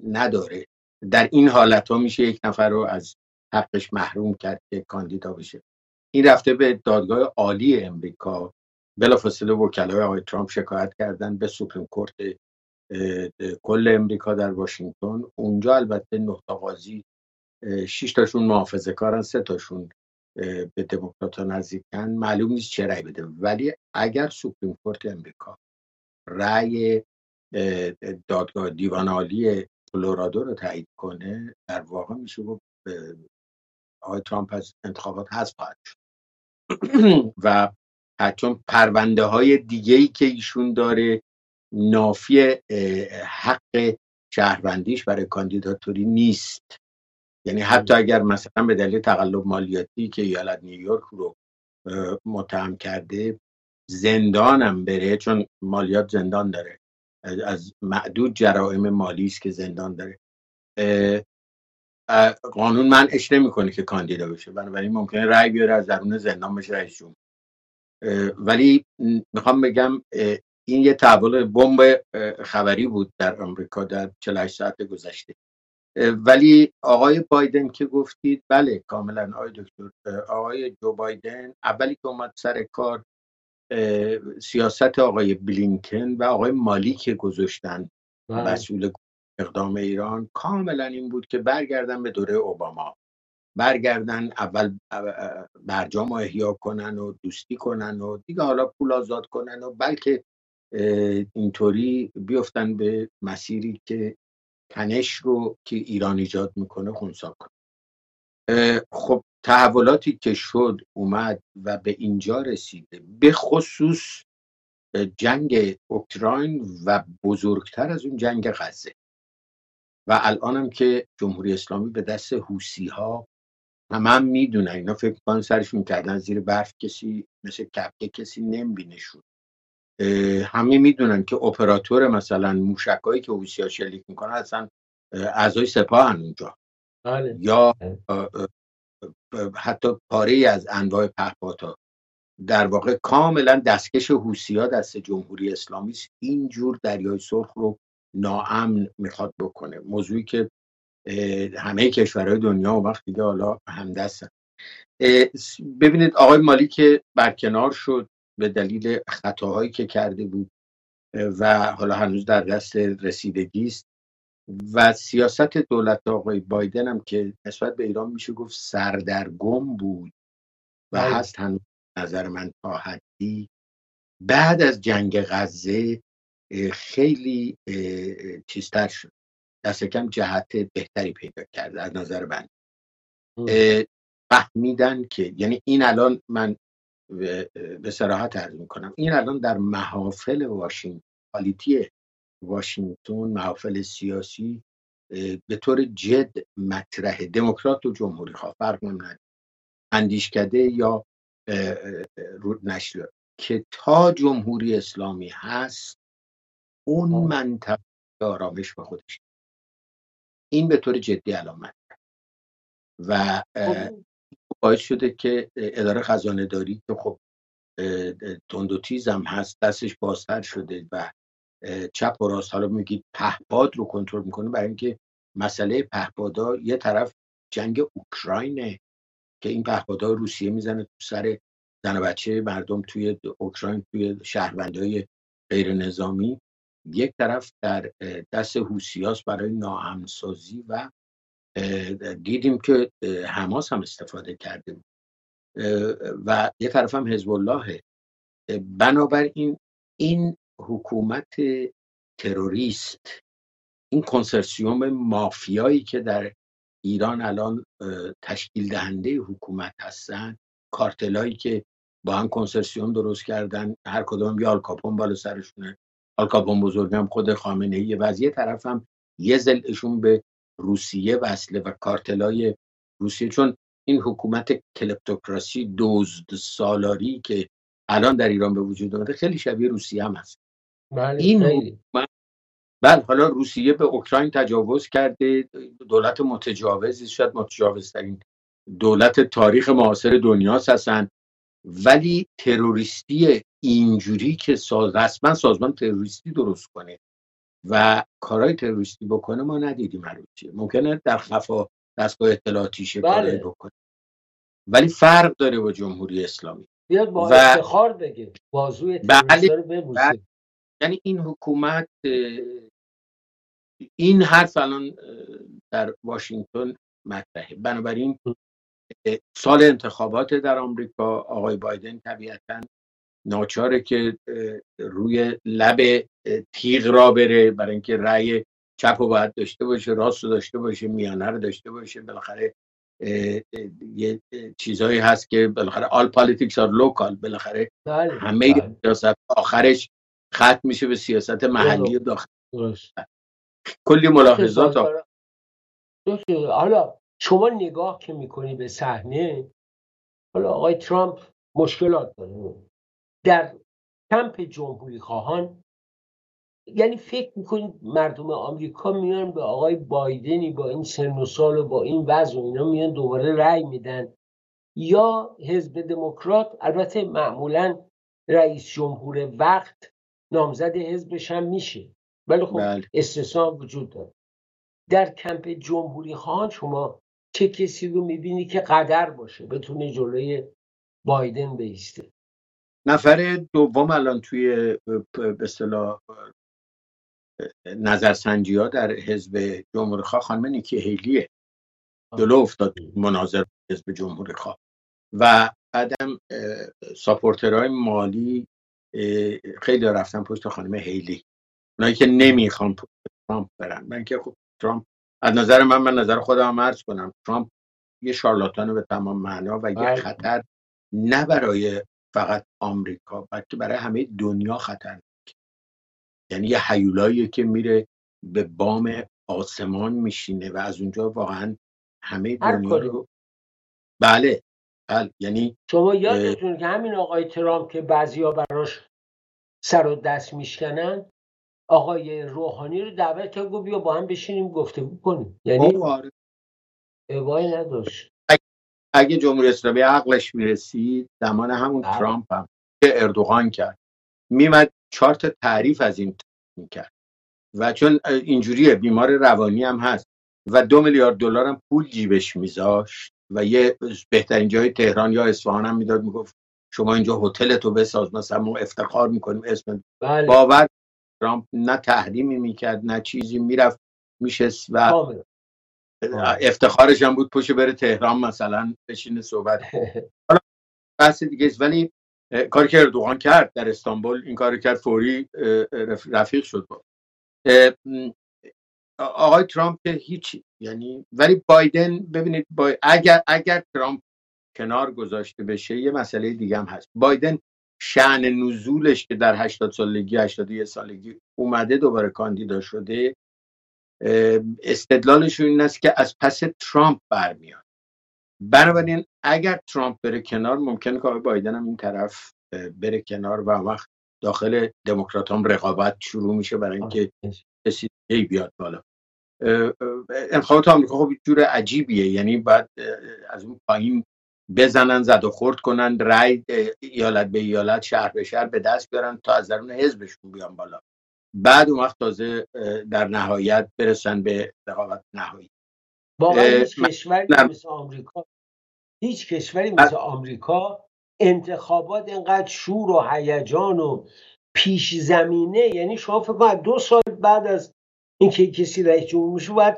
[SPEAKER 2] نداره. در این حالت ها میشه یک نفر رو از حقش محروم کرد که کاندیدا بشه. این رفته به دادگاه عالی امریکا. بلافاصله وکلای آقای ترامپ شکایت کردن به سوپریم کورت کل امریکا در واشنگتن. اونجا البته نه تا قاضی شش تاشون محافظه کارن تاشون به دموکرات ها نزدیکن. معلوم نیست چه رأی بده. ولی اگر سوپریم کورت امریکا رأی دادگاه دیوان عالی کلرادو رو تایید کنه در واقع میشه گفت آقای ترامپ از انتخابات حذف خواهد شد. و چون پرونده های دیگه ای که ایشون داره نافی حق شهروندیش برای کاندیداتوری نیست. یعنی حتی اگر مثلا به دلیل تقلب مالیاتی که ایالت نیویورک رو متهم کرده زندانم بره چون مالیات زندان داره. از معدود جرائم مالی است که زندان داره. قانون منعش نمی‌کنه که کاندیدا بشه. بنابراین ممکنه رأی بیاره از درون زندان بشه رئیس جمهور. ولی می‌خوام بگم این یه تحول بمب خبری بود در آمریکا در 48 ساعت گذشته. ولی آقای بایدن که گفتید بله کاملا آقای دکتر آقای جو بایدن اولی که اومد سر کار سیاست آقای بلینکن و آقای مالی که گذاشتن بله. مسئول اقدام ایران کاملا این بود که برگردن به دوره اوباما. برگردن اول برجام رو احیا کنن و دوستی کنن و دیگه حالا پول آزاد کنن و بلکه اینطوری بیفتن به مسیری که تنش رو که ایران ایجاد می‌کنه خونسا کنه خب تحولاتی که شد اومد و به اینجا رسیده. به خصوص جنگ اوکراین و بزرگتر از اون جنگ غزه. و الانم که جمهوری اسلامی به دست حوسی ها همه هم می‌دونن اینا فکر کنن سرشون کردن زیر برف کسی مثل کپکه کسی نمیبینشون. همه می‌دونن که اپراتور مثلا موشکایی که حوسی ها شلیک می‌کنن اصلا اعضای سپاه اونجا. بله. یا حتی پاره از انواع پهپادها. در واقع کاملا دستکش حوسی ها دست جمهوری اسلامی است. اینجور دریای سرخ رو ناامن می‌خواد بکنه. موضوعی که همه کشورهای دنیا و وقت دیگه حالا همدستن. ببینید آقای مالی که برکنار شد به دلیل خطاهایی که کرده بود و حالا هنوز در دست رسیدگی است و سیاست دولت آقای بایدن هم که نسبت به ایران میشه گفت سردرگم بود و بله. هست هنوز نظر من تا حدی. بعد از جنگ غزه خیلی چیزتر شد. دست کم جهت بهتری پیدا کرده از نظر من. فهمیدن که یعنی این الان من به سراحت عرض می‌کنم این الان در محافل واشنگتن پالیتی واشنگتن محافل سیاسی به طور جد مطرح دموکرات و جمهوری خواه فرق نمیده اندیشکده یا رود که تا جمهوری اسلامی هست اون منطقه آرامش به خودش. این به طور جدی علامت و. باعث شده که اداره خزانه داری که خب تند و تیز هم هست دستش بازتر شده و چپ و راست حالا میگید پهپاد رو کنترل می‌کنه برای اینکه مسئله پهپادا یه طرف جنگ اوکراینه که این پهپادا روسیه می‌زنه تو سر زن و بچه مردم توی اوکراین توی شهروندهای غیر نظامی یک طرف در دست هوسیاس برای ناامنسازی و دیدیم که حماس هم استفاده کرده بود. و یه طرف هم حزب الله بنابراین این حکومت تروریست این کنسرسیوم مافیایی که در ایران الان تشکیل دهنده حکومت هستن کارتلایی که با هم کنسرسیوم درست کردن هر کدوم یا آلکاپون بالا سرشونه. آلکاپون بزرگم خود خامنه ای و از یه طرف هم یه زلشون به روسیه وصله و کارتلای روسیه. چون این حکومت کلپتوکراسی دزد سالاری که الان در ایران به وجود آمده خیلی شبیه روسیه هم هست. بله این حکومت بله حالا روسیه به اوکراین تجاوز کرده. دولت متجاوزی شاید متجاوزترین دولت تاریخ معاصر دنیا هستن ولی تروریستی اینجوری که ساز رسما سازمان تروریستی درست کنه و کارهای تروریستی بکنه ما ندیدیم روسیه ممکنه در خفا دستگاه اطلاعاتی بله. بکنه ولی فرق داره با جمهوری اسلامی
[SPEAKER 1] بیاد با و... افتخار بگه بازوی بله. بله.
[SPEAKER 2] یعنی این حکومت این حرف الان در واشنگتن مطرحه بنابراین سال انتخابات در آمریکا آقای بایدن طبیعتا ناچاره که روی لب تیغ را بره برای اینکه رأی چپ رو باید داشته باشه راست رو داشته باشه میانه رو داشته باشه. بالاخره یه چیزهایی هست که بالاخره all politics are local بالاخره بله، همه بله. سیاست آخرش ختم میشه به سیاست محلی داخل کلی ملاحظات
[SPEAKER 1] حالا شما نگاه که می‌کنی به صحنه حالا آقای ترامپ مشکلات داره. در کمپ جمهوری خواهان یعنی فکر می‌کنید مردم آمریکا میان به آقای بایدنی با این سن و سال و با این وضع و اینا میان دوباره رأی میدن یا حزب دموکرات؟ البته معمولا رئیس جمهور وقت نامزد حزبش هم میشه ولی خب بله. استثنا وجود داره. در کمپ جمهوری خواهان شما چه کسی رو می‌بینی که قدر باشه بتونه جلوی بایدن بیسته؟
[SPEAKER 2] نفر دوم الان توی به اصطلاح نظرسنجی ها در حزب جمهوری خواه خانم نیکی هیلیه. جلو افتاد مناظر حزب جمهوری خواه. و بعدم ساپورترهای مالی خیلی رفتن پشت خانم هیلی. اونایی که نمی‌خوان ترامپ برن. من که خب ترامپ از نظر من من نظر خودم هم عرض کنم ترامپ یه شارلاتان به تمام معنا و یه بله. خطر نه برای فقط آمریکا بلکه برای همه دنیا خطر یعنی یه حیولایی که میره به بام آسمان میشینه و از اونجا واقعا همه دنیا رو بله بله یعنی
[SPEAKER 1] شما یادتون که همین آقای ترامپ که بعضیا براش سر و دست میشکنن آقای روحانی رو دعوت کرد گفت بیا با هم بشینیم گفته کنیم. یعنی ابایی خب، نداشت.
[SPEAKER 2] اگه جمهوری اسلامی عقلش می‌رسید زمان همون بله. ترامپ هم که اردوغان کرد. میمد چارت تعریف از این می‌کرد. و چون اینجوریه بیمار روانی هم هست. و دو میلیارد دلار هم پول جیبش میذاشت. و یه بهترین جای تهران یا اصفهان هم می‌داد می‌گفت شما اینجا هتل تو بساز مثلا ما افتخار می‌کنیم اسم بله. باور ترامپ. نه تحریمی می‌کرد نه چیزی می‌رفت میشست و افتخارش هم بود پشت بره تهران مثلا بشینه صحبت حالا بحث دیگه ولی کاری که اردوغان کرد در استانبول این کار کرد فوری رفیق شد با. آقای ترامپ که هیچی یعنی ولی بایدن ببینید با... اگر اگر ترامپ کنار گذاشته بشه یه مسئله دیگه هم هست. بایدن شعن نزولش که در 80 سالگی 81 سالگی اومده دوباره کاندیدا شده استدلالش این است که از پس ترامپ برمیاد. بنابراین اگر ترامپ بره کنار ممکن که بایدن هم این طرف بره کنار و وقت داخل دموکرات هم رقابت شروع میشه برای اینکه کسی بیاد بالا. انتخابات آمریکا خب جور عجیبیه. یعنی بعد از اون پایین بزنن زد و خورد کنن رای ایالت به ایالت شهر به شهر به دست بیارن تا از درون حزبشون بیان بالا. بعد اون وقت تازه در نهایت برسن به رقابت نهایی.
[SPEAKER 1] واقعا هیچ کشوری مثل آمریکا هیچ کشوری مثل آمریکا انتخابات اینقدر شور و هیجان و پیش زمینه یعنی شما فکر کنید دو سال بعد از اینکه کسی رئیس جمهور میشه باید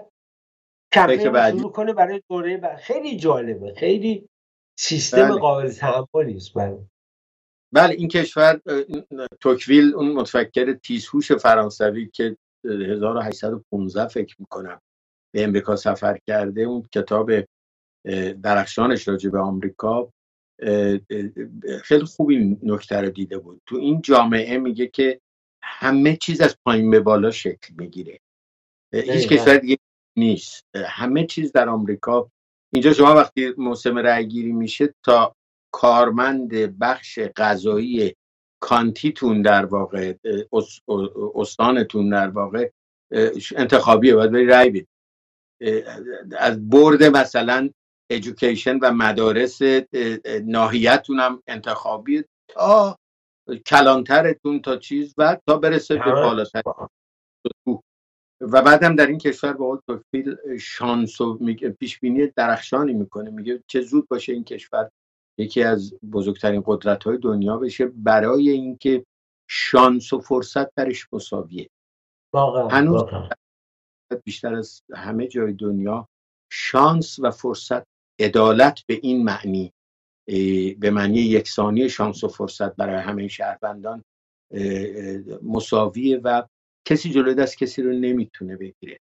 [SPEAKER 1] کمپین شروع کنه برای دوره بعد. خیلی جالبه خیلی سیستم بله. قابل تحملی است بله
[SPEAKER 2] بله این کشور توکویل اون متفکر تیزهوش فرانسوی که 1815 فکر می‌کنم به امریکا سفر کرده اون کتاب درخشانش راجع به آمریکا خیلی خوب این نکته رو دیده بود. تو این جامعه میگه که همه چیز از پایین به بالا شکل می‌گیره. هیچ کشور دیگه نیست. همه چیز در آمریکا. اینجا شما وقتی موسم رأی گیری میشه تا کارمند بخش غذایی کانتیتون در واقع استانتون در واقع انتخابیه باید بری رأی بدید از برد مثلا ایژوکیشن و مدارس ناحیتون هم انتخابی تا کلانترتون تا چیز و تا برسه به بالاتر. و بعدم در این کشور با توفیل شانس و پیش بینی درخشانی می‌کنه. میگه چه زود باشه این کشور. یکی از بزرگترین قدرت های دنیا بشه برای اینکه شانس و فرصت درش مساویه. هنوز بیشتر از همه جای دنیا شانس و فرصت عدالت به این معنی به معنی یکسانی شانس و فرصت برای همه شهروندان مساویه و کسی جلوی دست کسی رو نمی‌تونه بگیره.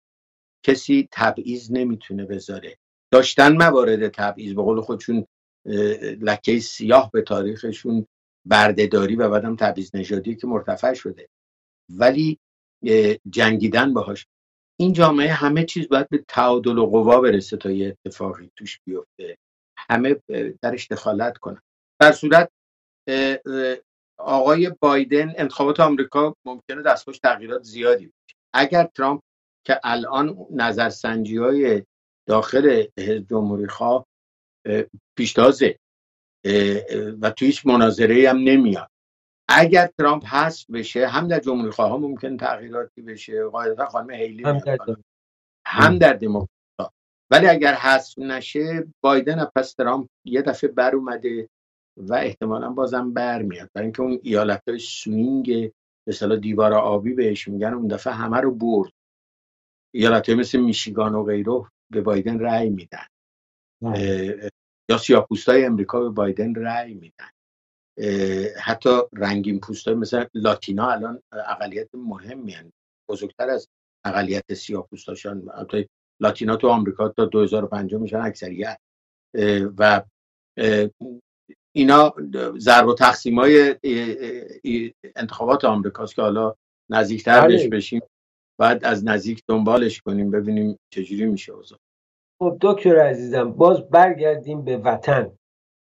[SPEAKER 2] کسی تبعیض نمی‌تونه بذاره. داشتن موارد تبعیض به قول خودشون لکه سیاه به تاریخشون بردهداری و بعدم تبعیض نژادی که مرتفع شده. ولی جنگیدن باهاش. این جامعه همه چیز باید به تعادل و قوا برسه تا یه اتفاقی توش بیفته. همه درش دخالت کنن. در صورت آقای بایدن انتخابات آمریکا ممکنه دستخوش تغییرات زیادی بشه اگر ترامپ که الان نظرسنجی های داخل جمهوری خواه پیشتازه. و تو هیچ مناظره هم نمیاد. اگر ترامپ حذف بشه هم در جمهوری خواه ممکن تغییراتی بشه قاعدتا خانم هیلی هم در, هم در دموکرات ولی اگر حذف نشه بایدن پس ترامپ یه دفعه بر اومده و احتمالا بازم برمیاد برای اینکه اون ایالت های swing به دیوار آبی بهش میگن اون دفعه همه رو برد. ایالت های مثل میشیگان و غیره به بایدن رأی میدن. یا سیاپوست های امریکا به بایدن رأی میدن. حتی رنگین پوست های مثل لاتینا الان اقلیت مهمی هن. بزرگتر از اقلیت سیاه پوستاشان لاتینا تو آمریکا تا 2005 میشن اکثریت. و اینا ضرب و تقسیم های انتخابات آمریکاست که حالا نزدیکتر بهش بله. بشیم. بعد از نزدیک دنبالش کنیم ببینیم چجوری میشه اوضاع.
[SPEAKER 1] خب دکتر عزیزم باز برگردیم به وطن.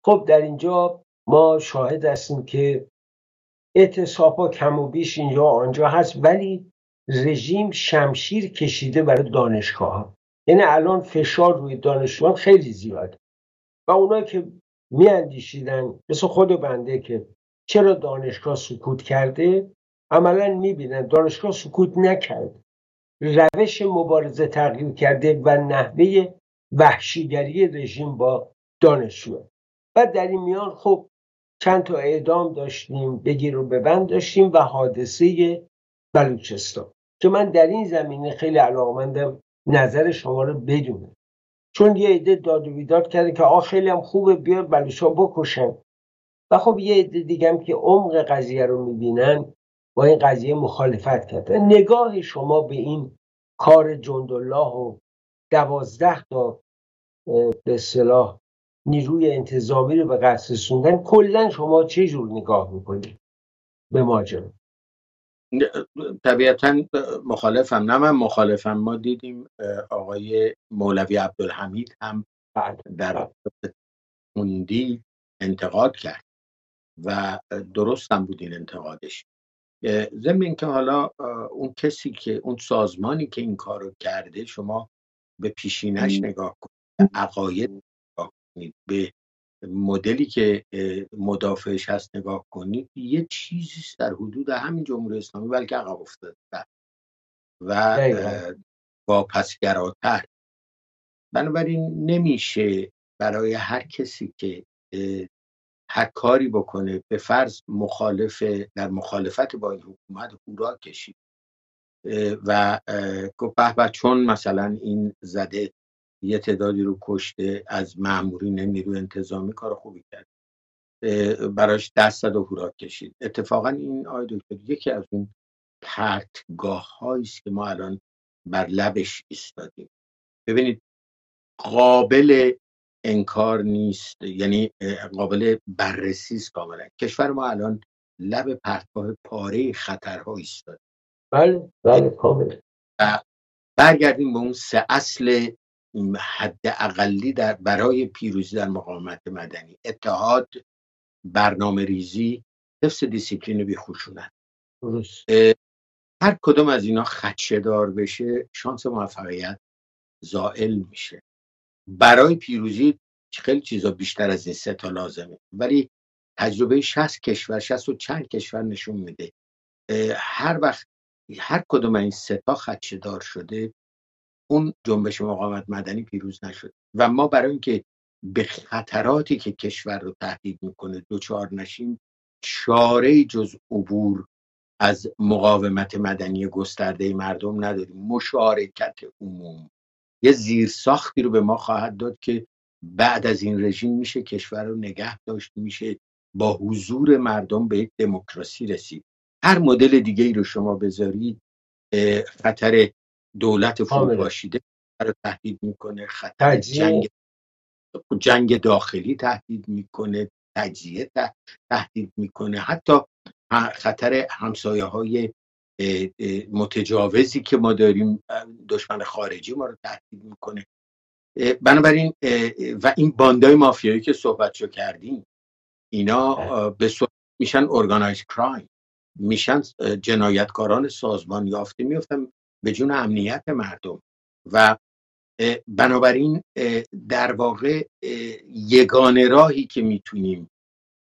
[SPEAKER 1] خب در اینجا ما شاهد هستیم که اعتصاب ها کم و بیش اینجا آنجا هست ولی رژیم شمشیر کشیده برای دانشگاه ها یعنی الان فشار روی دانشجویان خیلی زیاد. و اونایی که میاندیشیدن مثل خود بنده که چرا دانشگاه سکوت کرده عملا می‌بینن دانشگاه سکوت نکرد. روش مبارزه تغییر کرده و نحوه وحشیگری رژیم با دانشجو. و در این میان خب چند تا اعدام داشتیم بگیر و ببند داشتیم و حادثه بلوچستان. که من در این زمینه خیلی علاقمندم نظر شما رو بدونم چون یه عده داد و بیداد کرده که آه خیلی هم خوبه بیار بلوچا بکشن. و خب یه عده دیگم که عمق قضیه رو می‌بینن با این قضیه مخالفت کرده. نگاه شما به این کار جندالله و دوازده تا به اصطلاح نیروی انتظامی رو به قصد رسوندن کلا شما چه جور نگاه می‌کنید به ماجرا؟
[SPEAKER 2] طبیعتا مخالفم نه من مخالفم. ما دیدیم آقای مولوی عبدالحمید هم بله، در موندی بله. انتقاد کرد و درست هم بود این انتقادش. ضمن اینکه حالا اون کسی که اون سازمانی که این کار رو کرده شما به پیشینش نگاه کنید عقاید نگاه کنید به مدلی که مدافعش هست نگاه کنید. یه چیزی در حدود همین جمهوری اسلامی بلکه عقب افتاده. و با پسگراتر بنابراین نمیشه برای هر کسی که هر کاری بکنه به فرض مخالف در مخالفت با این حکومت هورا کشید. و گفت به چون مثلا این زده یه تعدادی رو کشته از مامورین نیروی انتظامی کار خوبی کرد براش دست و هورا کشید. اتفاقا این آی دکتر یکی از اون پرتگاه است که ما الان بر لبش ایستادیم. ببینید قابل انکار نیست یعنی قابل بررسی است کاملا. کشور ما الان لب پرتگاه پاره خطرها ایستاد
[SPEAKER 1] بله بله کامل.
[SPEAKER 2] برگردیم به اون سه اصل حد اقلی در برای پیروزی در مقاومت مدنی. اتحاد برنامه ریزی حفظ دیسیپلین بی خشونت هر کدوم از اینا خدشه دار بشه شانس موفقیت زائل میشه. برای پیروزی خیلی چیزا بیشتر از این سه تا لازمه. ولی تجربه 60 کشور 60 و چند کشور نشون میده. هر وقت هر کدوم این سه تا خدشه دار شده اون جنبش مقاومت مدنی پیروز نشد. و ما برای اینکه به خطراتی که کشور رو تهدید می‌کنه دوچار نشیم چاره جز عبور از مقاومت مدنی گسترده مردم نداریم. مشارکت عموم. یه زیرساختی رو به ما خواهد داد که بعد از این رژیم میشه کشور رو نگه داشت میشه با حضور مردم به یک دموکراسی رسید. هر مدل دیگه ای رو شما بذارید خطر دولت فروپاشیده رو تهدید می‌کنه خطر جنگ جنگ داخلی تهدید می‌کنه تجزیه تهدید می‌کنه. حتی خطر همسایه های متجاوزی که ما داریم دشمن خارجی ما رو تهدید می‌کنه. بنابراین و این باندای مافیایی که صحبت کردیم اینا بله. به صورت میشن ارگانایز کرایم میشن جنایتکاران سازمان یافته میفتن به جون امنیت مردم. و بنابراین در واقع یگانه راهی که می‌تونیم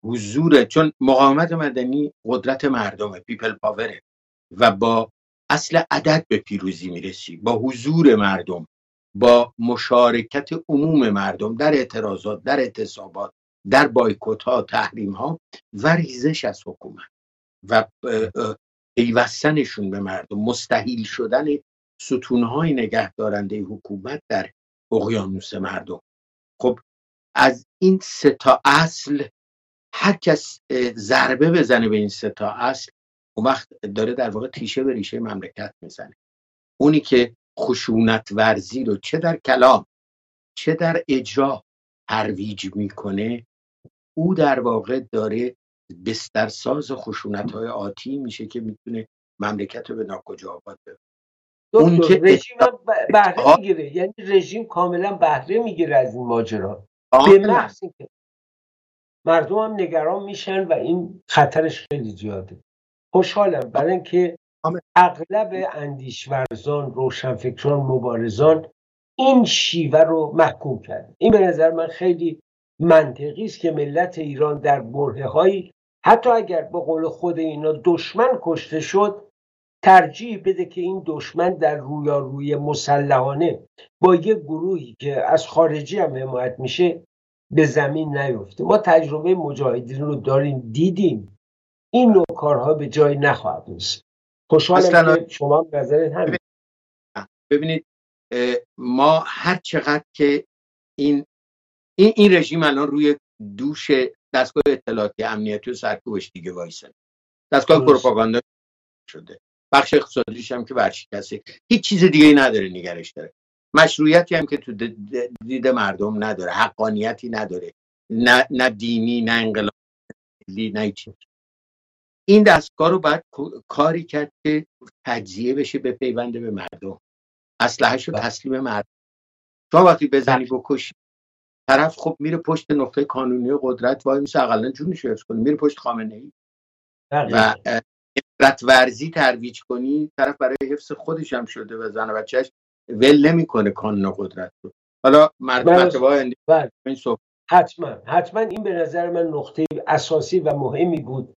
[SPEAKER 2] حضور چون مقاومت مدنی قدرت مردمه پیپل پاوره و با اصل عدد به پیروزی می‌رسی با حضور مردم با مشارکت عموم مردم در اعتراضات در اعتصابات در بایکوت ها تحریم ها و ریزش از حکومت. و پیوستنشون به مردم مستحیل شدن ستونهای نگهدارنده حکومت در اقیانوس مردم. خب از این سه تا اصل هر کس ضربه بزنه به این سه تا اصل اون وقت داره در واقع تیشه به ریشه مملکت می‌زنه. اونی که خشونت ورزی رو چه در کلام چه در اجرا ترویج می‌کنه او در واقع داره بسترساز خشونت های آتی میشه که می‌تونه مملکت رو به ناکجا آباد ببره
[SPEAKER 1] اون که رژیم بهره می‌گیره. یعنی رژیم کاملا بهره می‌گیره از این ماجرا. به محض که مردم هم نگران میشن و این خطرش خیلی زیاده. خوشحالم. برای اینکه اغلب اندیشورزان روشنفکران مبارزان این شیوه رو محکوم کرد این به نظر من خیلی منطقی است که ملت ایران در بره هایی حتی اگر به قول خود اینا دشمن کشته شد ترجیح بده که این دشمن در رویاروی مسلحانه با یک گروهی که از خارجی هم حمایت میشه به زمین نیفته. ما تجربه مجاهدین رو داریم دیدیم. این نوع کارها به جای نخواهد رسید. خوشحالم که شما نظرت همین.
[SPEAKER 2] ببینید ما هر چقدر که این این, این رژیم الان روی دوش دستگاه اطلاعاتی امنیتی و سرکوبش دیگه وایسن دستگاه پروپاگاندا شده. بخش اقتصادیش هم که ورشکسته هیچ چیز دیگه نداره نگرش داره. مشروعیتی هم که تو دید مردم نداره. حقانیتی نداره. نه, نه دینی نه انقلابی نه چیز این دستگاه رو باید کاری کرد که تجزیه بشه به پیونده به مردم. اسلحه‌ش رو بله. تسلیم مردم. شما وقتی بزنی بله. بکشی طرف خب میره پشت نقطه قانونی و قدرت وای میشه اقلا جونش حفظ کنه میره پشت خامنه ای و قدرت ورزی ترویج کنی طرف برای حفظ خودش هم شده و زن و بچهش ول نمی‌کنه کانون قدرت رو. حالا مردم
[SPEAKER 1] بله. این حتما. حتما این به نظر من نقطه اساسی و مهمی بود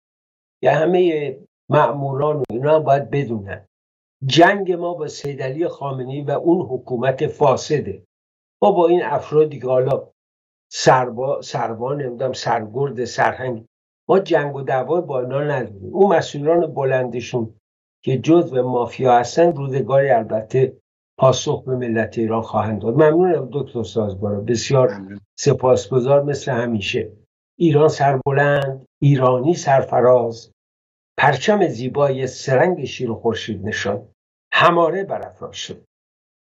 [SPEAKER 1] یا همه معموران و اینا هم باید بدونن. جنگ ما با سید علی خامنه‌ای و اون حکومت فاسده. ما با این افرادی که حالا سربا سربا نمی‌دونم سرگرد سرهنگ. ما جنگ و دعوا با اینا نداریم. اون مسئولان بلندشون که جز و مافیا هستن روزگاری البته پاسخ به ملت ایران خواهند داد. ممنونم دکتر سازبارا. بسیار سپاسگزار مثل همیشه. ایران سربلند ایرانی سرفراز. پرچم زیبای سرنگ شیر و خورشید نشان. هماره برافراز شد.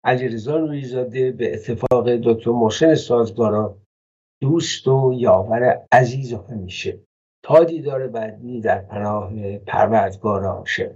[SPEAKER 1] علیرضا نوریزاده به اتفاق دکتر محسن سازگارا دوست و یاور عزیز و همیشه. تا دیدار بعدی در پناه پروردگار عاشق.